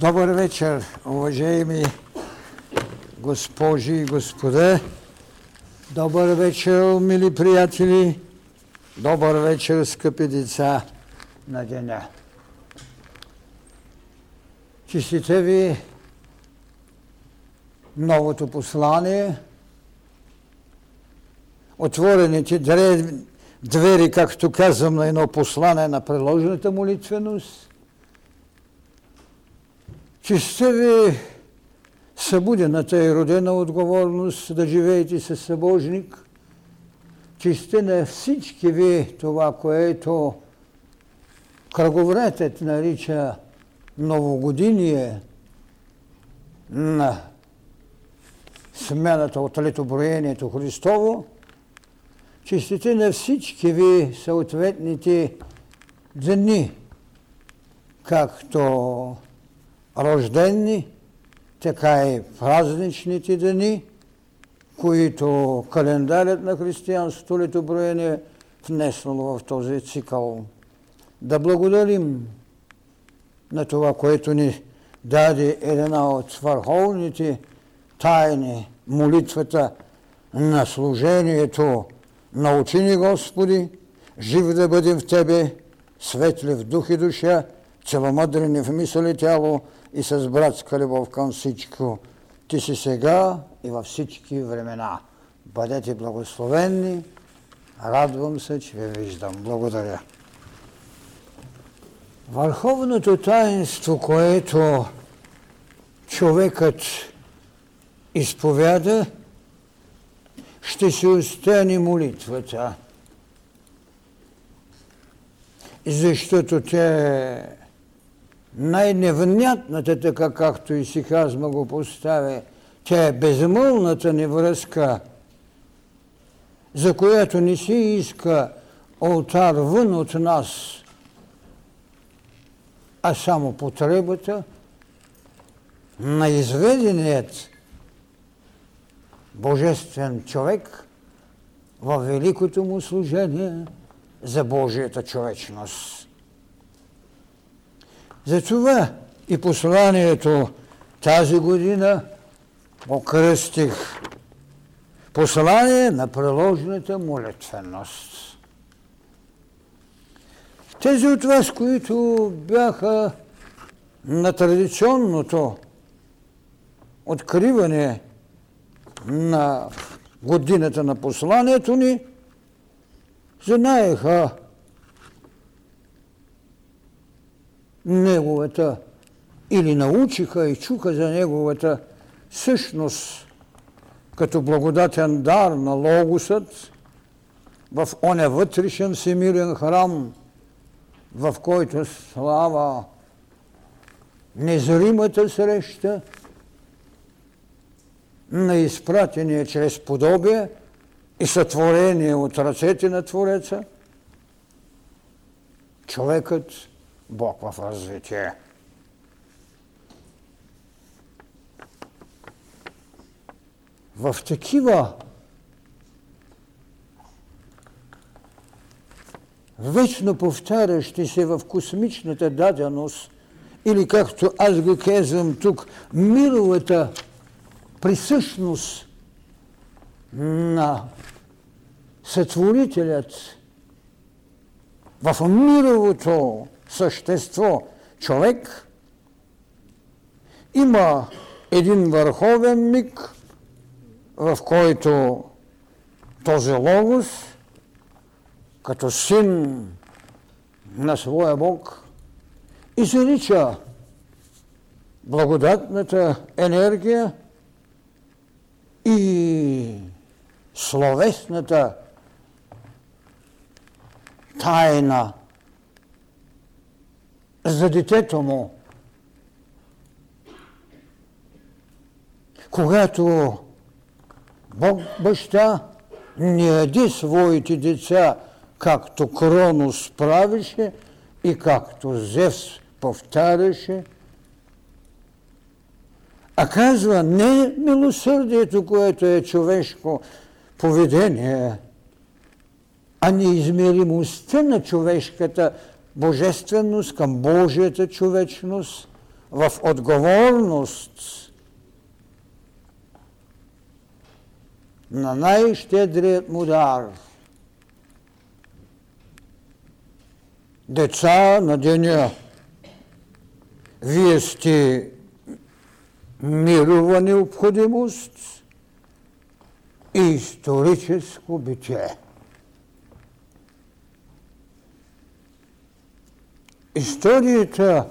Добър вечер, уважаеми госпожи и господа. Добър вечер, мили приятели. Добър вечер, скъпи деца на деня. Честите ви новото послание, отворените двери, както казвам, на едно послание на преложената молитвеност – че сте ви събудената и родена отговорност да живеете със събожник, че сте на всички ви това, което кръговратът нарича новогодиние на смената от летоброението Христово, че сте на всички ви съответните дни, както рожденни, така и празничните дни, които календарят на християнството летоброение внесло в този цикъл. Да благодарим на това, което ни даде една от върховните тайни, молитвата на служението. Научи ни, Господи, жив да бъдем в Тебе, светли в дух и душа, целомъдрени в мисъл и тяло, и с братска любов към всичко. Ти си сега и във всички времена. Бъдете благословенни. Радвам се, че ви виждам. Благодаря. Върховното таинство, което човекът изповяда, ще се остане молитвата. Защото тя най-невнятната, така както и сихазма го поставя, тя е безмълната ни връзка, за която не си иска алтар вън от нас, а само потребата на изведеният божествен човек в великото му служение за Божията човечност. Затова и посланието тази година окръстих послание на приложената молитвеност. Тези от вас, които бяха на традиционното откриване на годината на посланието ни, знаеха неговата или научиха и чуха за неговата същност като благодатен дар на Логосът в оня вътрешен всемирен храм, в който слава незримата среща на изпратение чрез подобие и сътворение от ръцете на Твореца, човекът – Бог в развитие. В такива вечно повтарящи се в космичната даденост, или както аз го казвам тук, мировата присъщност на Сътворителят в мировото същество. Човек има един върховен миг, в който този логос, като син на своя Бог, изрича благодатната енергия и словесната тайна за детето му. Когато Бог баща не яди своите деца, както Кронос правише и както Зевс повтаряше, а казва не милосърдието, което е човешко поведение, а неизмеримостта на човешката божественост към Божията човечност в отговорност на най-щедрият му дар. Деца на деня, вие сте мирова необходимост и историческо битие. Историята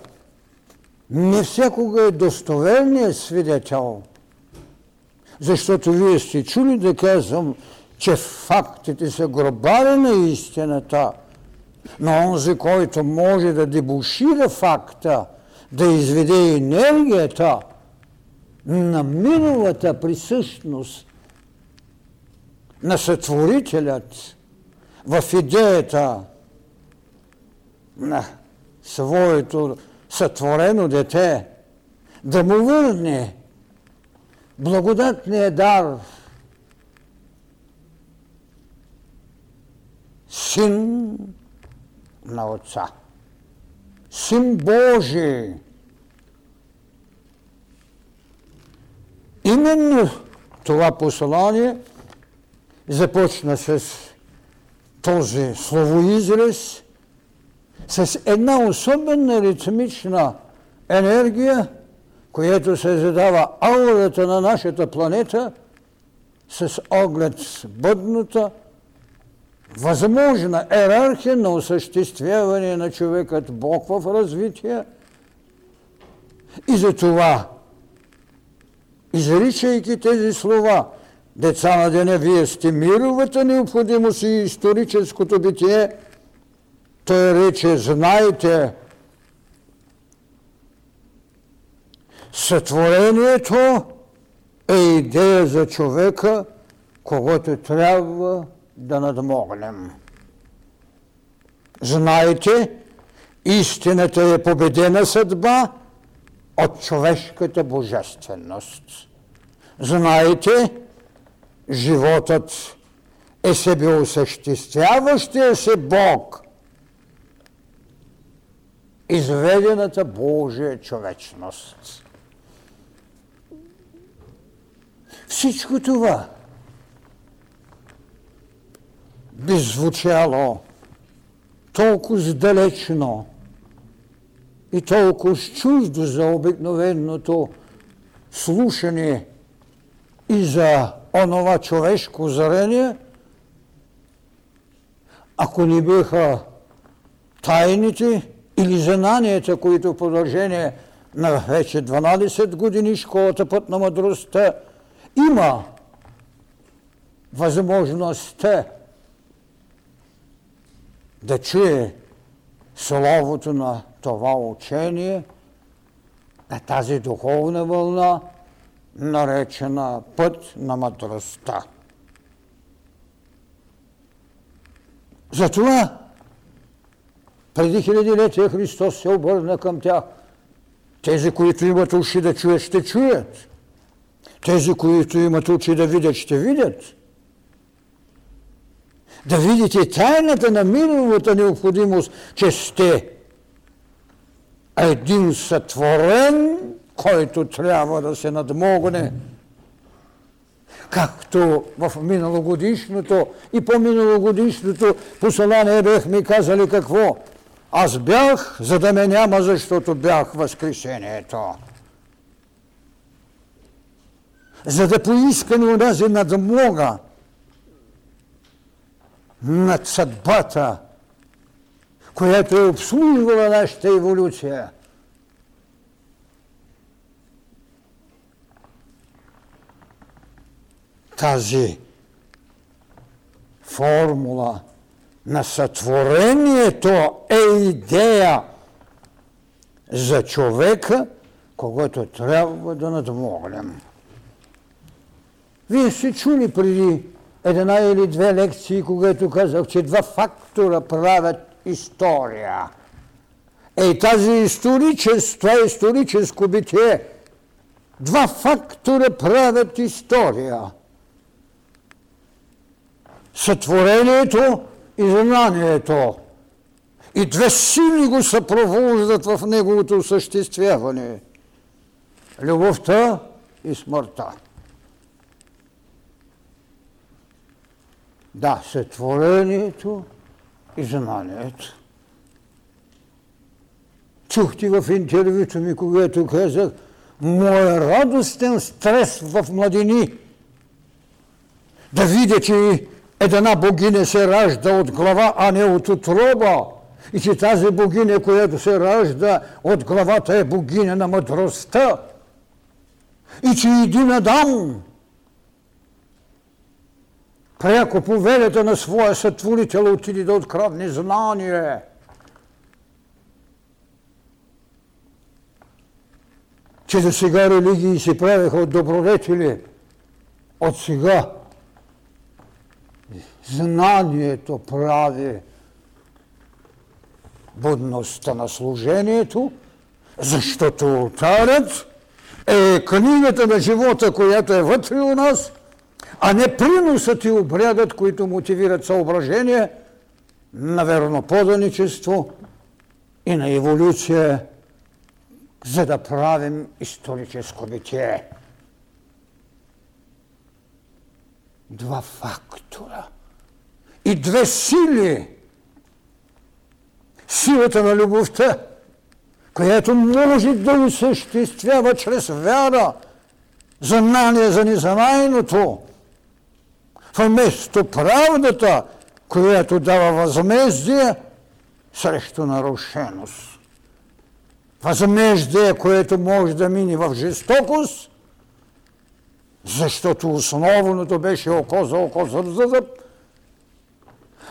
не всякога е достоверният свидетел, защото вие сте чули да казвам, че фактите са гробари на истината, но онзи, който може да дебушира факта, да изведе енергията на миналата присъщност на сътворителят в идеята на своето сътворено дете, да му върне благодатния дар син на Отца. Син Божий. Именно това послание започна с този словоизраз – с една особена ритмична енергия, която се задава аурата на нашата планета с оглед бъдната възможна ерархия на осъществяване на човекът Бог в развитие. И за това, изричайки тези слова, деца на деня, вие сте мировата необходимост и историческото битие – той рече, знайте, сътворението е идея за човека, когато трябва да надмогнем. Знайте, истината е победена съдба от човешката божественост. Знайте, животът е себеосъществяващия се Бог – изведената Божия човечност. Всичко това би звучало толкова далечно и толкова чуждо за обикновеното слушане и за онова човешко зрение, ако не биха тайните или знанията, които в продължение на вече 12 години школата път на мъдростта има възможността да чуе словото на това учение, на тази духовна вълна, наречена път на мъдростта. Затова преди хилядилетия Христос се обърна към тях. Тези, които имат уши да чуят, ще чуят. Тези, които имат очи да видят, ще видят. Да видите тайната на мировата необходимост, че сте един сътворен, който трябва да се надмогне. Както в миналогодишното и по-миналогодишното послание бяхме казали какво? Аз бях, за да ме няма, защото бях възкресението. За да поискаме унази надмога над съдбата, която е обслужвала нашата еволюция. Тази формула – на сътворението е идея за човека, когато трябва да надмогнем. Вие сте чули преди една или две лекции, когато казах, че два фактора правят история. Ей, тази историческо, това историческо битие, два фактора правят история. Сътворението и знанието. И две сили го съпровождат в неговото осъществяване. любовта и смъртта. Да, сътворението и знанието. Чухте в интервюто ми, когато казах, моя радостен стрес в младини да видя, че една богиня се ражда от глава, а не от отроба. И че тази богиня, която се ражда от главата е богиня на мъдростта. И че един Адам пряко по велята на своя сътворител отиде да открадне знание. Че до сега религии се правеха от добродетели, от сега знанието прави будността на служението, защото алтарът е книгата на живота, която е вътре у нас, а не приносът и обрядът, които мотивират съображение на верноподаничество и на еволюция, за да правим историческо битие. Два фактора и две сили. Силата на любовта, която може да осъществява чрез вяра, знание за незанайното, вместо правдата, която дава възмездие срещу нарушеност. Възмездие, което може да мине в жестокост, защото основното беше око за око, зъб за зъб,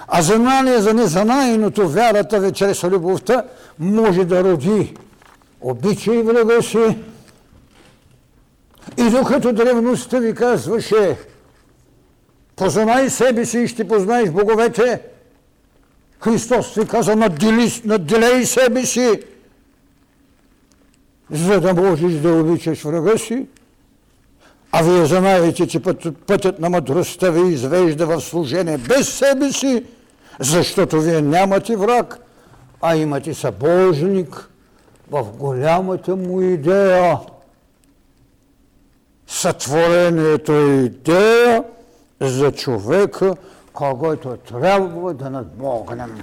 а знание за незанайното, вярата ви чрез любовта, може да роди обичай врага си. И докато древността ви казваше, познай себе си и ще познаеш боговете, Христос ви каза, надделей себе си, за да можеш да обичаш врага си. А вие знаете, че пътят на мъдростта ви извежда в служение без себе си, защото вие нямате враг, а имате събожник в голямата му идея. Сътворението е идея за човека, който трябва да надмогнем.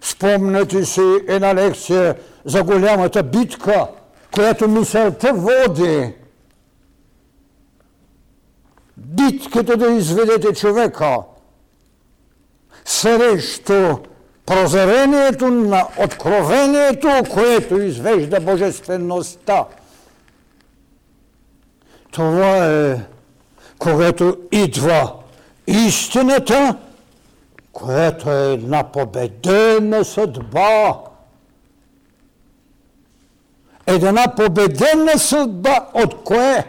Спомняте си една лекция за голямата битка, която мисълта води. Битката да изведете човека – срещу прозрението на откровението, което извежда божествеността. Това е когато идва истината, която е една победена съдба. Една победена съдба от кое?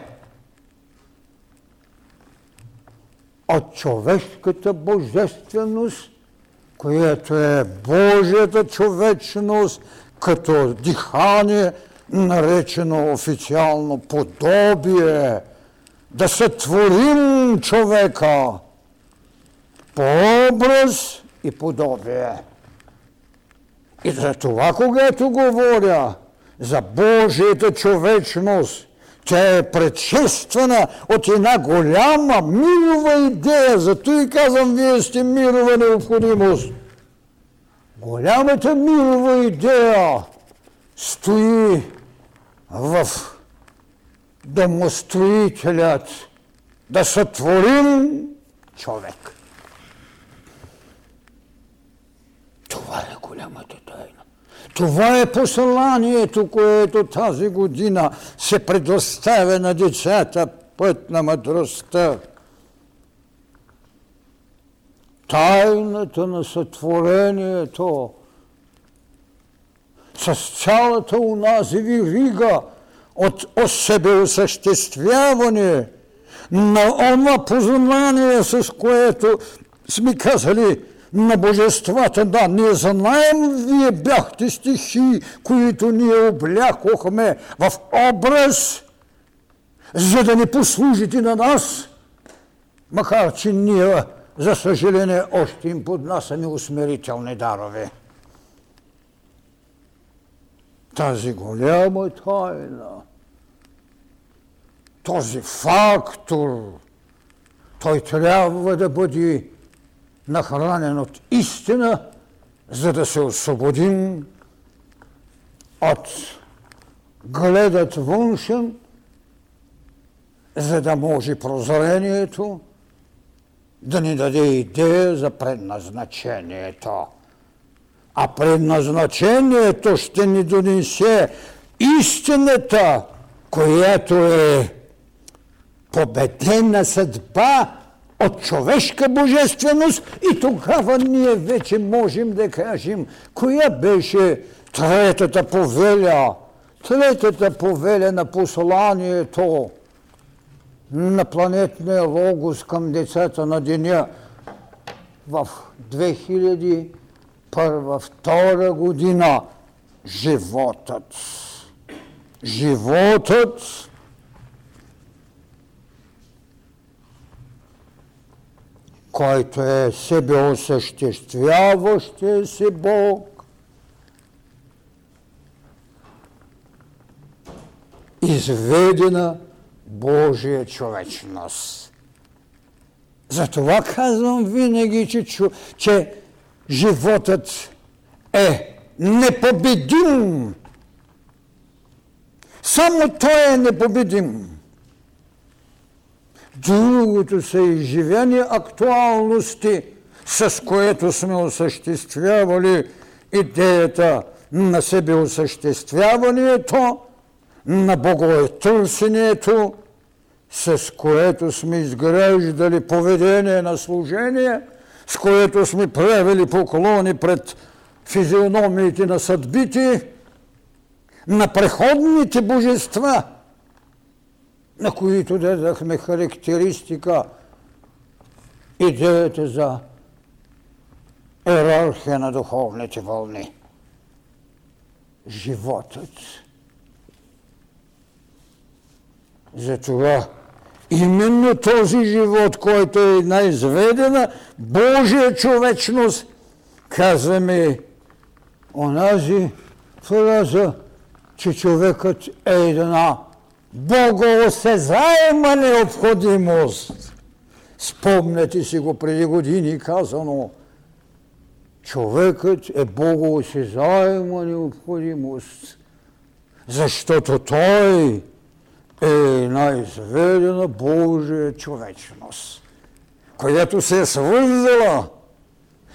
От човешката божественост която е Божията човечност, като дихание, наречено официално подобие, да сътворим човека по образ и подобие. И за това, когато говоря за Божията човечност, тя е предшествана от една голяма мирова идея. Зато и казвам, вие сте мирова необходимост. Голямата мирова идея стои в домостроителят да сътворим човек. Това е голямата тайна. Това е посланието, което тази година се предоставя на децата път на мъдростта. Тайната на сътворението с цялата унази вирига от осъществяване на онова познание, с което сме казали – на божествата. Да, ние знаем, вие бяхте стихи, които ние облякохме в образ, за да не послужите на нас, макар че ние, за съжаление, още им поднасяме усмирителни дарове. Тази голяма тайна този фактор, той трябва да бъде нахранен от истина, за да се освободим от гледът външен, за да може прозрението да ни даде идея за предназначението. А предназначението ще ни донесе истината, която е победена съдба от човешка божественост и тогава ние вече можем да кажем, коя беше третата повеля, третата повеля на посланието на планетния логос към децата на деня в 2001-2002 година. Животът. Животът който е себеосъществяващия се Бог, изведена Божия човечност. Затова казвам винаги, че, че животът е непобедим. Само той е непобедим. Другото са изживени актуалности, с което сме осъществявали идеята на себе осъществяването, на богоетърсението, с което сме изграждали поведение на служение, с което сме правили поклони пред физиономиите на съдбите, на преходните божества – на които дадахме характеристика идеята за иерархия на духовните вълни. Животът. Затова именно този живот, който е една изведена Божия човечност, казваме онази фраза, че човекът е една богоосезаема необходимост. Спомняте си го преди години казано. Човекът е богоосезаема необходимост, защото той е най-изведена Божия човечност, която се е свързала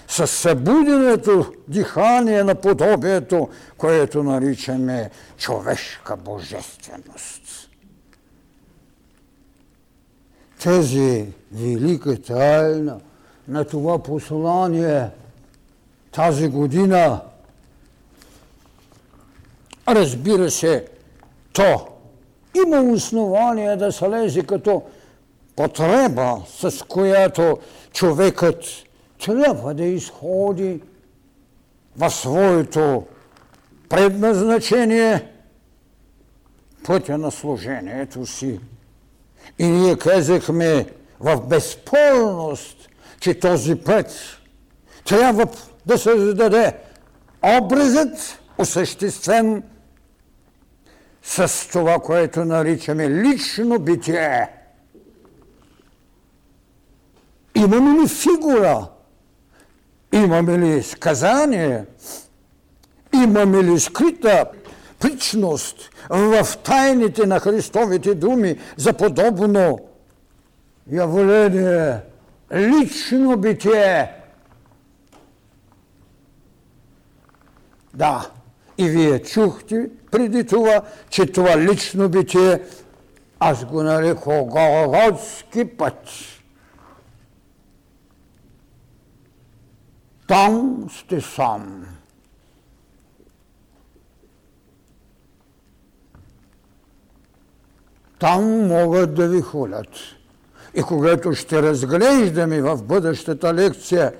с събуденото дихание на подобието, което наричаме човешка божественост. Тези велика тайна на това послание тази година, разбира се, то има основание да се лезе като потреба, с която човекът трябва да изходи в своето предназначение пътя на служението си. И ние казахме в безспорност, че този път трябва да се зададе образът, осъществен с това, което наричаме лично битие. Имаме ли фигура? Имаме ли сказание? Имаме ли скрита причност в тайните на Христовите думи за подобно явление, лично битие. Да, и вие чухте преди това, че това лично битие аз го нарекох Голготски път. Там сте сам. Там могат да ви хулят. И когато ще разглеждаме в бъдещата лекция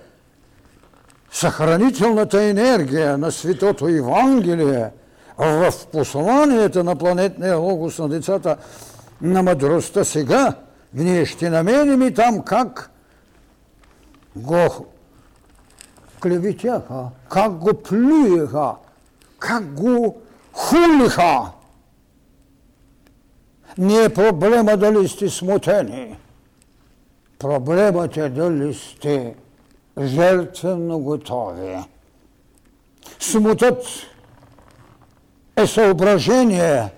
съхранителната енергия на Светото Евангелие в посланията на планетния логос на децата на мъдростта сега, ние ще намерим и там как го клеветяха, как го плюеха, как го хулиха Не е проблема дали сте смутени. Проблемът е дали сте жертвено готови. Смутът е съображение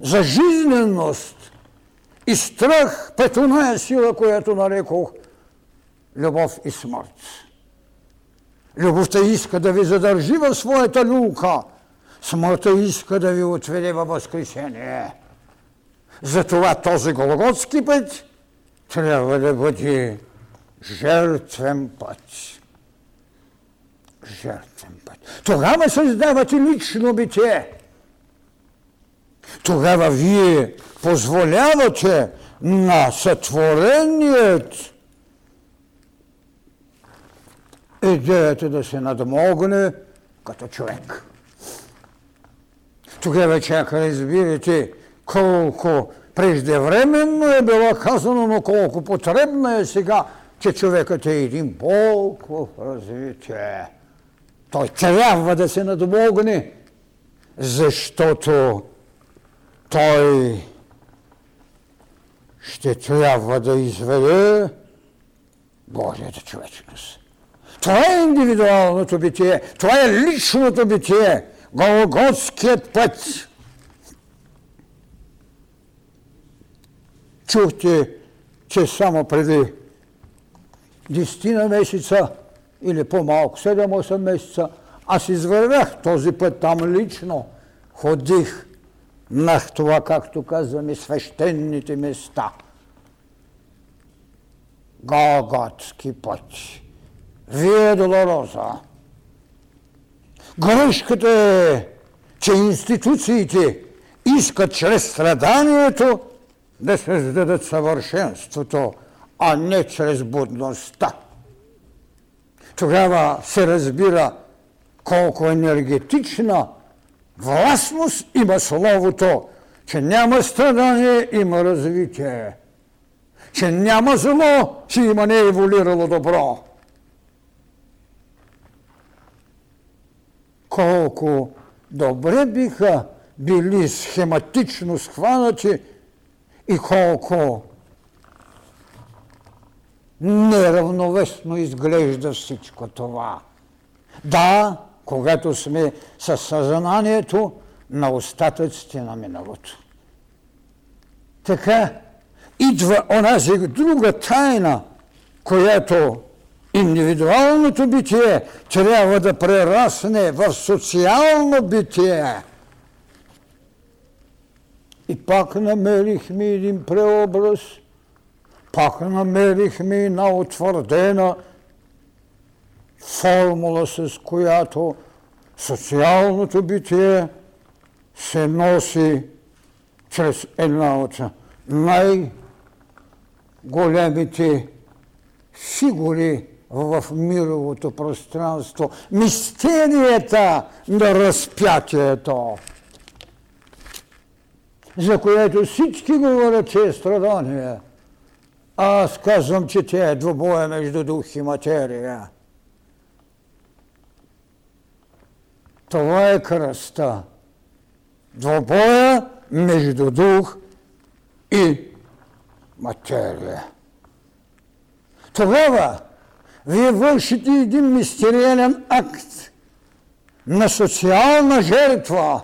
за жизненост и страх пред оная сила, която нарекох любов и смърт. Любовта иска да ви задържи в своята люлка, смъртта иска да ви отведе във възкресение. Затова този Голготски път трябва да бъде жертвен път. Жертвен път. Тогава създавате лично битие. Тогава вие позволявате на сътвореният идеята да се надмогне като човек. Тогава чака разбирате колко преждевременно е било казано, но колко потребна е сега, че човекът е един Бог в развитие. Той трябва да се надмогне, защото той ще трябва да изведе Божията човечност. Това е индивидуалното битие, това е личното битие, Голготският път. Чухте, че само преди десетина месеца или по-малко, 7-8 месеца, аз извървях този път там лично. Ходих на това, както казваме, свещените места. Голготски път. Вие Долороза. Грешката е, че институциите искат чрез страданието да създадат съвършенството, а не чрез будността. Тогава се разбира колко енергетична властност има Словото, че няма страдание, има развитие. Че няма зло, че има не еволюирало добро. Колко добре биха били схематично схванати и колко неравновесно изглежда всичко това. Да, когато сме със съзнанието на остатъците на миналото. Така идва онази друга тайна, която индивидуалното битие трябва да прерасне в социално битие. И пак намерихме един преобраз, пак намерихме една утвърдена формула, с която социалното битие се носи чрез една от най-големите фигури в мировото пространство. Мистерията на разпятието, за което всички говорят, че е страдание. Аз казвам, че тя е двобоя между дух и материя. Това е кръста. Двобоя между дух и материя. Тогава вие вършите един мистериален акт на социална жертва.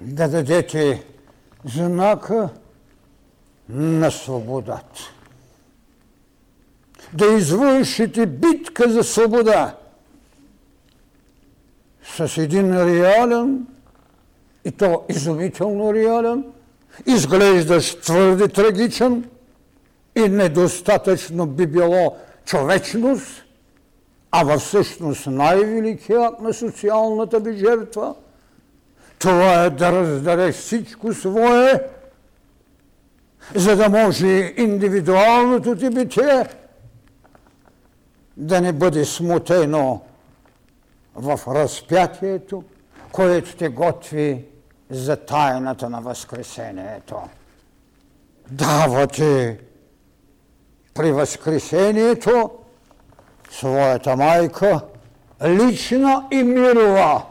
Да дадете знака на свободата. Да извършите битка за свобода с един реален, и то изумително реален, изглеждащ твърде трагичен и недостатъчно би било човечност, а във всъщност най-великият на социалната ви жертва, това е да раздареш всичко свое, за да може индивидуалното ти битие да не бъде смутено в разпятието, което те готви за тайната на Възкресението. Давате при Възкресението своята майка лична и мирова.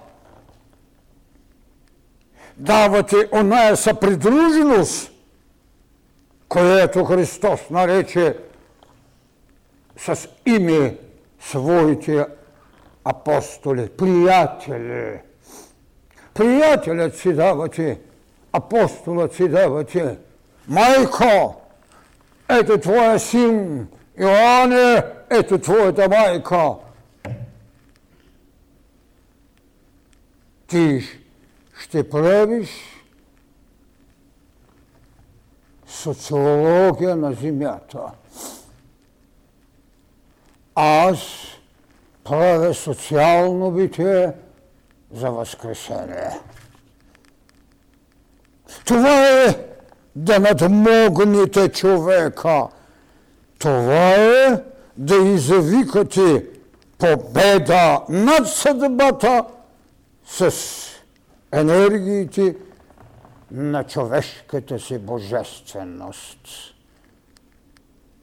давате оная съпридруженост, което Христос нарече с име своите апостоли, приятели. Приятелят си давате, апостолът си давате. Майко, ето твоя син, Иоанне, ето твоята майка. Ти ще правиш социология на земята. Аз правя социално битие за възкресение. Това е да надмогнете човека. Това е да извикате победа над съдбата с енергиите на човешката си божественост.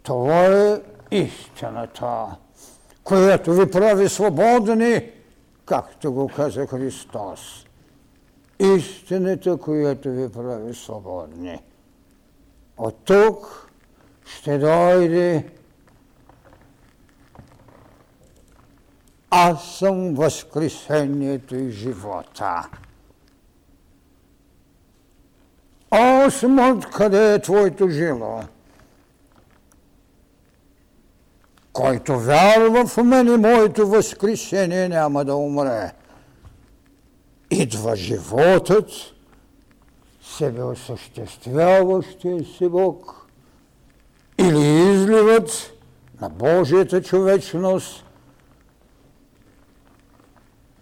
Това е истината, която ви прави свободни, както го каза Христос. Истината, която ви прави свободни. От тук ще дойде Аз съм възкресението и живота. Аз съм откъде е твоето жило. Който вярва в мен и моето възкресение няма да умре. Идва животът, себе осъществяващия си Бог, или изливът на Божията човечност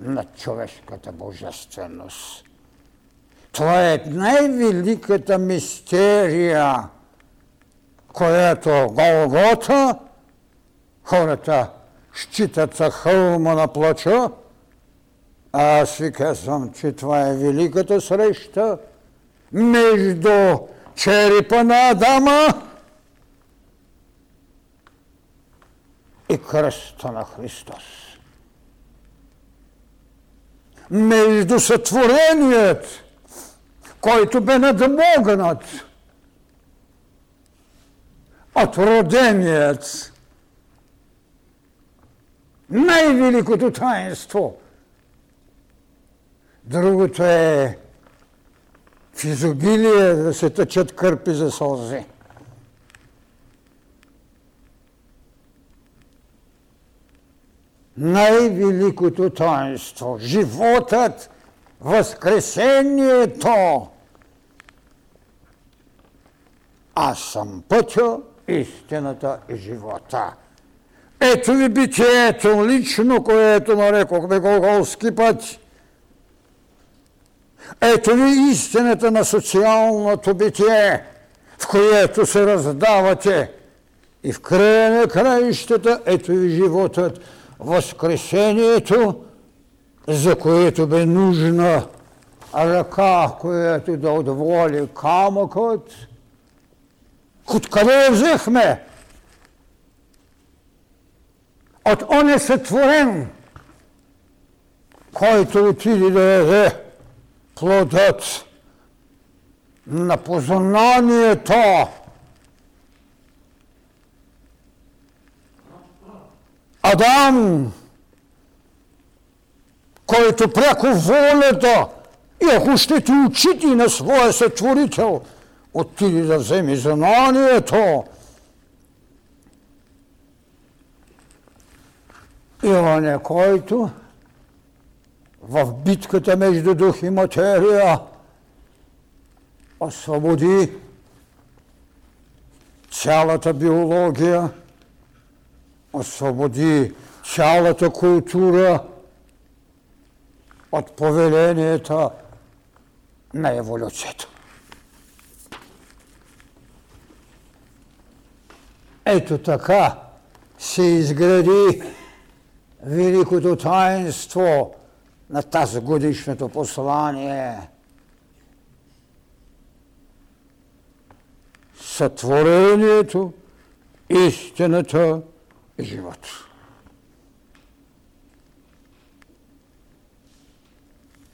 на човешката божественост. Това е най-великата мистерия, която Голгота хората считат за хълма на плача, а аз ви казвам, че това е великата среща между черепа на Адама и кръста на Христос. Между сътвореният, който бе надмогнат от роденият, най-великото таинство. Другото е в изобилие да се тъчат кърпи за сълзи. най-великото таинство, животът, възкресението. Аз съм пътя, истината и живота. Ето ви битието лично, което нарекохме Голголски път. Ето ви истината на социалното битие, в което се раздавате. И в края на краищата, ето ви животът, Възкресението, за което бе нужна ръка, която да отволи камъкът, откъде я взехме? От он е сътворен, който отиде да яде плодът на познанието, Адам, който пряко волята и ако щете очите на своя сътворител, отиде да вземе знанието. И он е който в битката между дух и материя освободи цялата биология, освободи цялата култура от повеленията на еволюцията. Ето така се изгради великото таинство на тази годишното послание. Сътворението, истината, живот.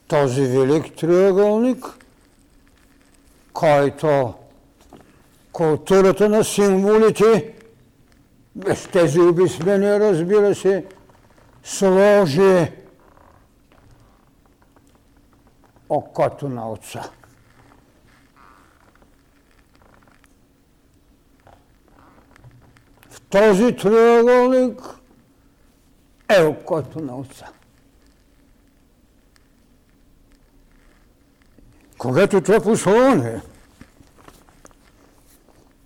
Този велик триъгълник който културата на символите, без тези обяснения, разбира се, сложи окото на отца. В този триъгълник е окото на отца. Когато това послание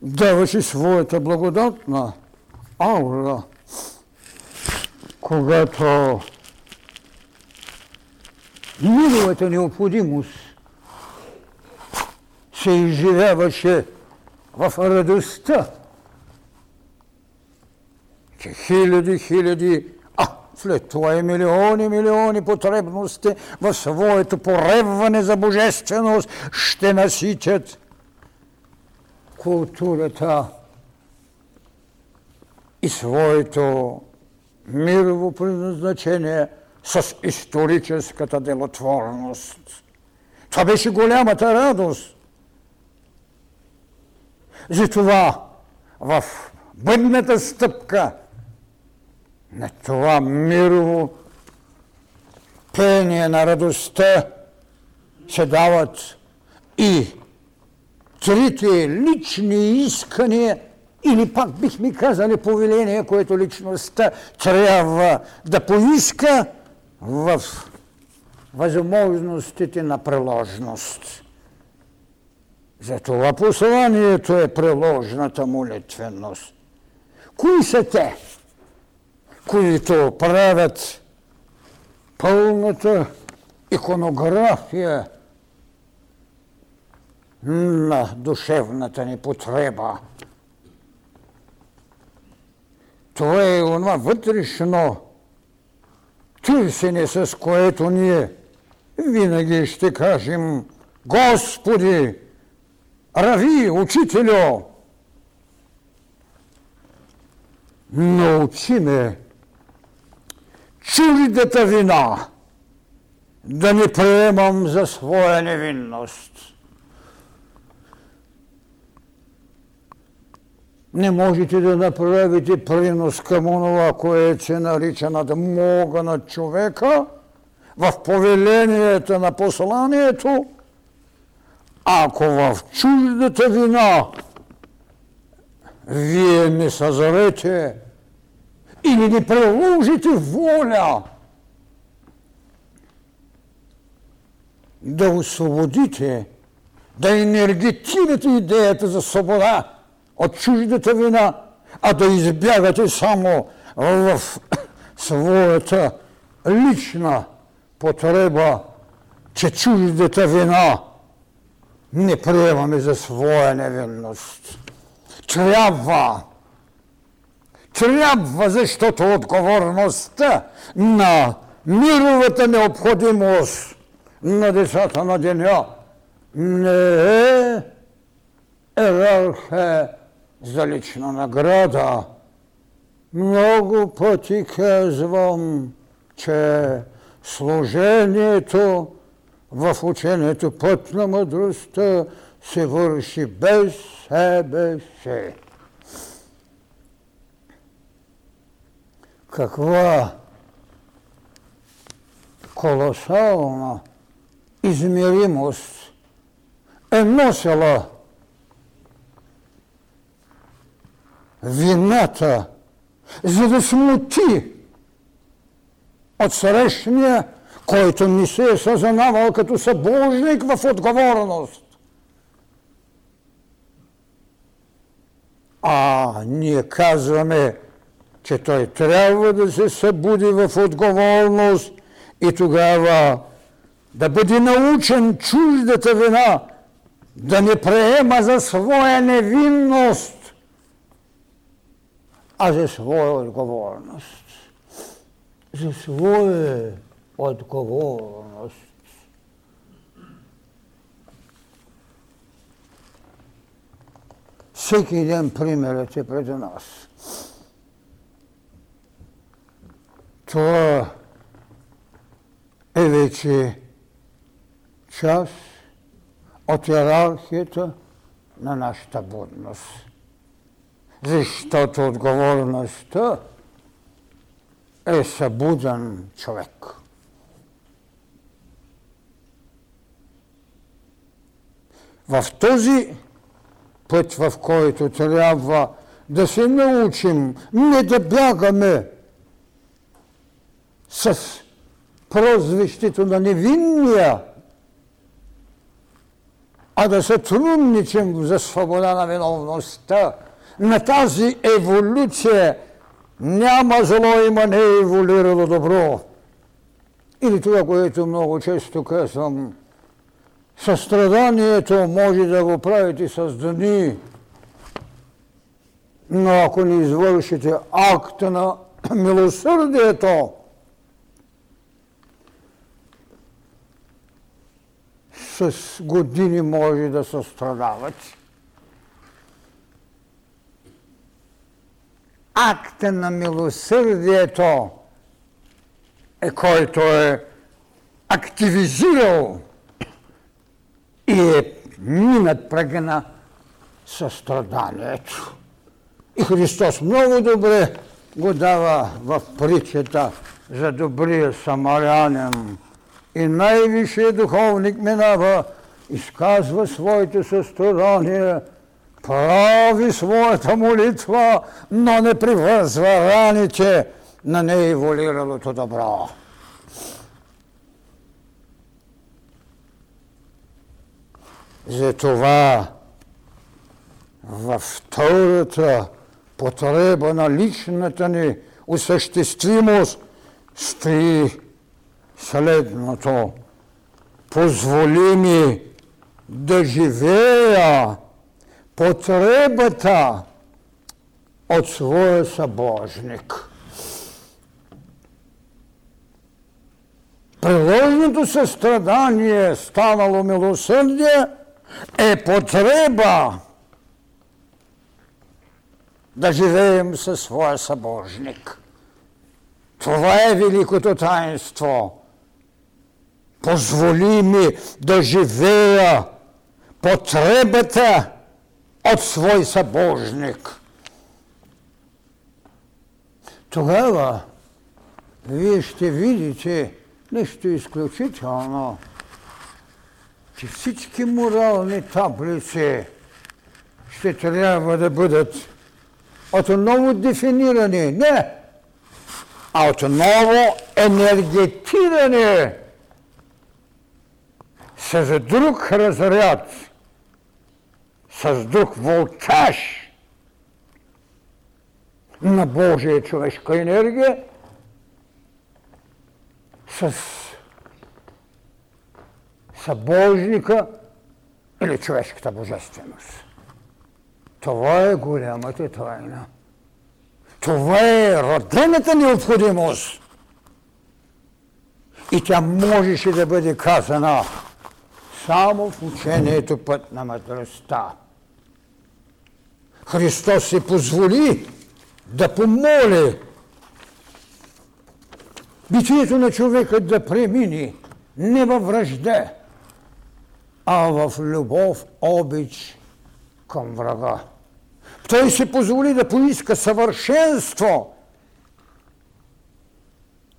даваше своята благодатна аура, когато неговата необходимост се изживяваше в радостта, че хиляди, хиляди, а след това и милиони, милиони потребности в своето поревване за божественост ще насичат културата и своето мирово предназначение с историческата делотворност. Това беше голямата радост. Затова в бъдната стъпка на това мирово пение на радостта се дават и трите лични искания или пак бихме казали повеление, което личността трябва да поиска в възможностите на приложност. Затова посланието е приложната молитвеност. Кои са те, които правят пълната иконография на душевната ни потреба? Това е онова вътрешно търсене, с което ние винаги ще кажем Господи, рави, учителю, научи ме чуждата вина да не приемам за своя невинност. Не можете да направите принос към онова, което се нарича надмога на човека в повелението на посланието, ако в чуждата вина вие не съзрете или не приложите воля да освободите, да енергетирате идеята за свобода, от чуждата вина, а да избягате само в своята лична потреба, че чуждата вина не приемаме за своя невинност. Трябва, трябва, защото отговорността на мировата необходимост на децата на деня не е ерархия за лична награда. Много пъти казвам, че служението в учението път на мъдростта се върши без себе си. Каква колосална измеримост е носила вината, за да смути от срещния, който не се е съзнавал като събожник в отговорност. А ние казваме, че той трябва да се събуди в отговорност и тогава да бъде научен чуждата вина, да не приема за своя невинност а за своя отговорност. За своя отговорност. Всеки ден примерът е пред нас. Това е вече час, от иерархията на нашата будност. Защото отговорността е събуден човек. В този път, в който трябва да се научим не да бягаме с прозвището на невинния, а да сътрудничим за свобода на виновността. На тази еволюция няма зло, има не еволюирало добро. Или това, което много често казвам, състраданието може да го правите с дни, но ако не извършите акта на милосърдието, с години може да се Акта на милосърдието е който е активизирал и е минат прага на състраданието. И Христос много добре го дава в притчата за добрия самарянин. И най-висшият духовник минава, изказва своето състрадание, прави своята молитва, но не привързва раните на нееволиралото добро. Затова във втората потреба на личната ни осъществимост стои следното. Позволи ми да живея потребата от своя събожник. Приложното състрадание, станало милосърдие, е потреба да живеем със своя събожник. Това е великото таинство. Позволи ми да живея потребата от свой събожник. Тогава вие ще видите нещо изключително, че всички морални таблици ще трябва да бъдат отново дефинирани. Не, а отново енергетирани с друг разряд, с друг волтаж на Божия човешка енергия, с събожника или човешката божественост. Това е голямата тайна. Това е родената необходимост. И тя можеше да бъде казана само в учението път на мъдростта. Христос си позволи да помоли битието на човека да премини не във връжда, а в любов, обич към врага. Той си позволи да поиска съвършенство,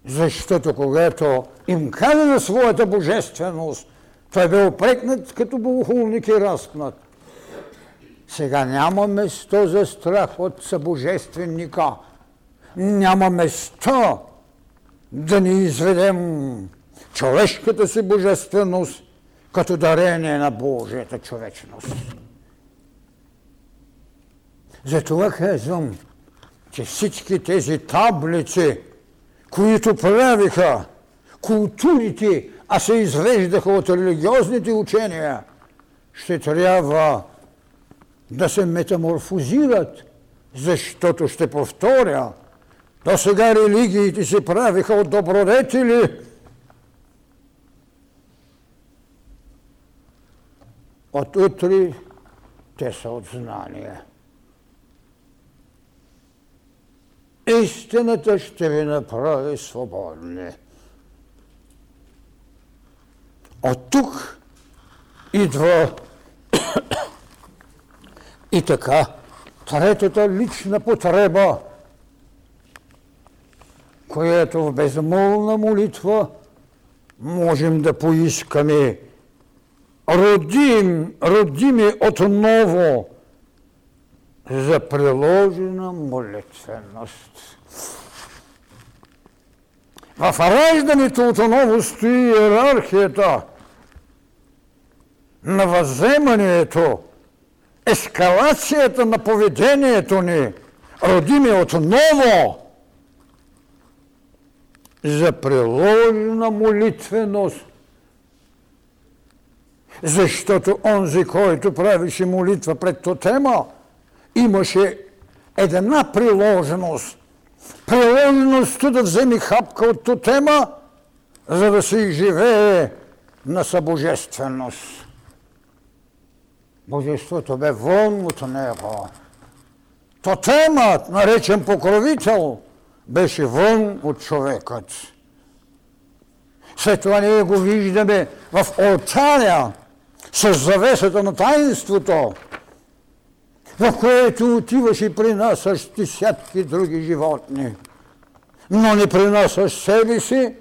защото когато им каза на своята божественост, той бе опрекнат като богохулник и разпнат. Сега няма место за страх от събожественика. Няма место да ни изведем човешката си божественост като дарение на Божията човечност. Затова казвам, че всички тези таблици, които правиха културите, а се извеждаха от религиозните учения, ще трябва да се метаморфозират, защото ще повторя, до сега религиите се правиха от добродетели, от утре те са от знания. Истината ще ви направи свободни. От тук идва и така, третата лична потреба, която в безмолна молитва можем да поискаме родим, родими отново за приложена молитвеност. В раждането отново стои иерархията на възземането, ескалацията на поведението ни, родими отново за приложена молитвеност. Защото онзи, който правише молитва пред тотема, имаше една приложеност. Приложеността да вземе хапка от тотема, за да се изживее на събожественост. Божеството бе вън от него. Тотемът, наречен покровител, беше вън от човекът. След това ние го виждаме в алтаря с завесата на таинството, в което отиваш и принасяш десятки други животни, но не принасяш себе си,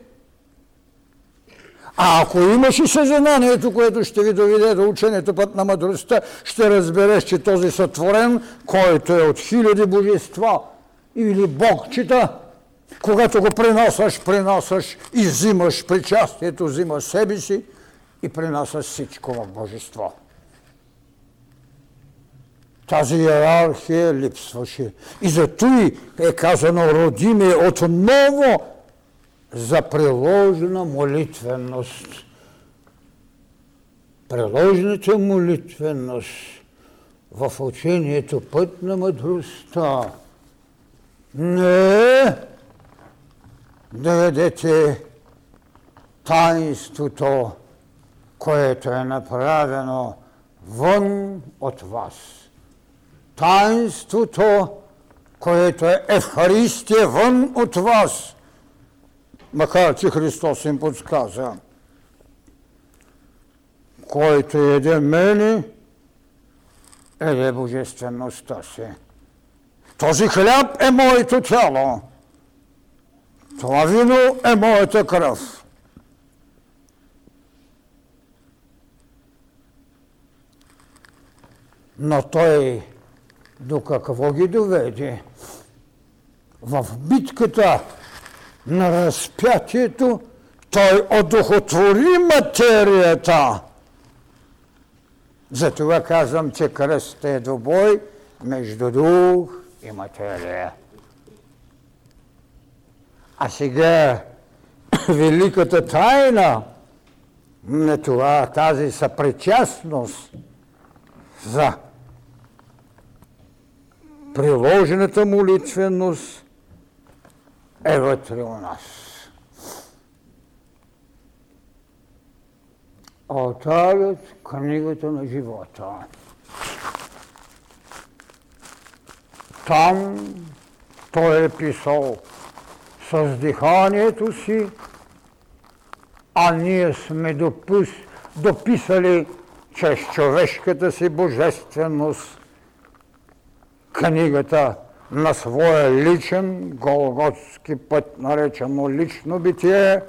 а ако имаш и съзнанието, което ще ви доведе до учението път на мъдростта, ще разбереш, че този сътворен, който е от хиляди божества или богчета, когато го принасяш, принасяш и взимаш причастието, взимаш себе си и принасяш всичко в божество. Тази иерархия липсваше. И зато е казано, роди ме отново за приложена молитвеност. Приложената молитвеност в учението път на мъдростта не е да ядете таинството, което е направено вън от вас. Таинството, което е Евхаристия вън от вас – макар че Христос им подсказа. Който еде мене, еде божествеността си. Този хляб е моето тяло. Това вино е моята кръв. Но той до какво ги доведе? В битката на разпятието, той одухотвори материята. Затова казвам, че кръстът е добой между дух и материя. А сега великата тайна на това, тази съпричастност за приложената молитвеност е вътре у нас. Алтарът, книгата на живота. Там той е писал с диханието си, а ние сме допус, дописали чрез човешката си божественост книгата на своя личен голготски път, наречено лично битие,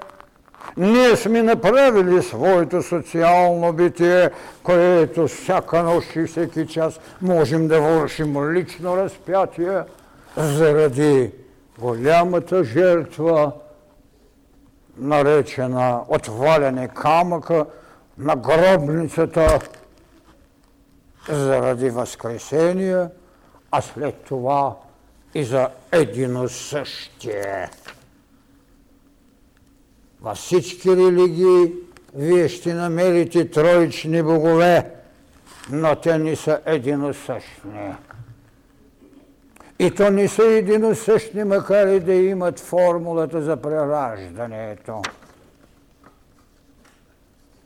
ние сме направили своето социално битие, което всяка нощ и всеки час можем да вършим лично разпятие заради голямата жертва, наречена отваляне камъка на гробницата заради възкресение, а след това и за едино същие. Във всички религии вие ще намерите троични богове, но те не са единосъщни. И то не са единосъщни, макар и да имат формулата за прераждането.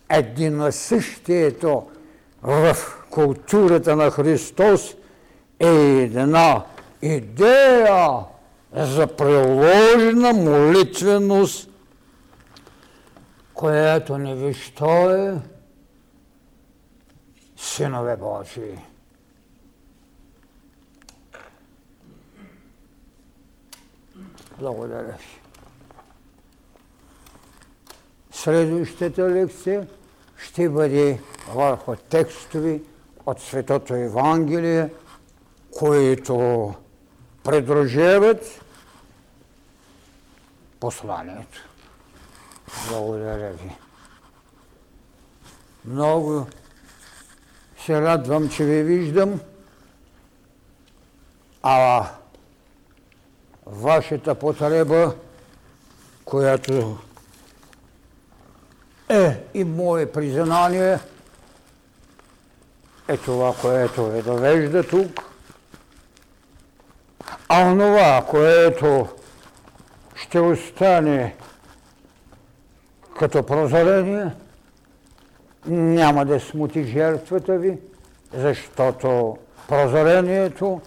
Единосъщието в културата на Христос е една идея за приложена молитвеност, която не виж е, синове Божии. Благодаря ви. Следващата лекция ще бъде върху текстови от Светото Евангелие, които придружават посланието. Благодаря ви. Много се радвам, че ви виждам, а вашата потреба, която е и мое признание, е това, което ви довежда тук, а онова, което ще остане като прозорение, няма да смути жертвата ви, защото прозорението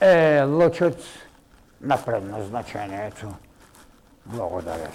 е лъчът на предназначението. Благодаря.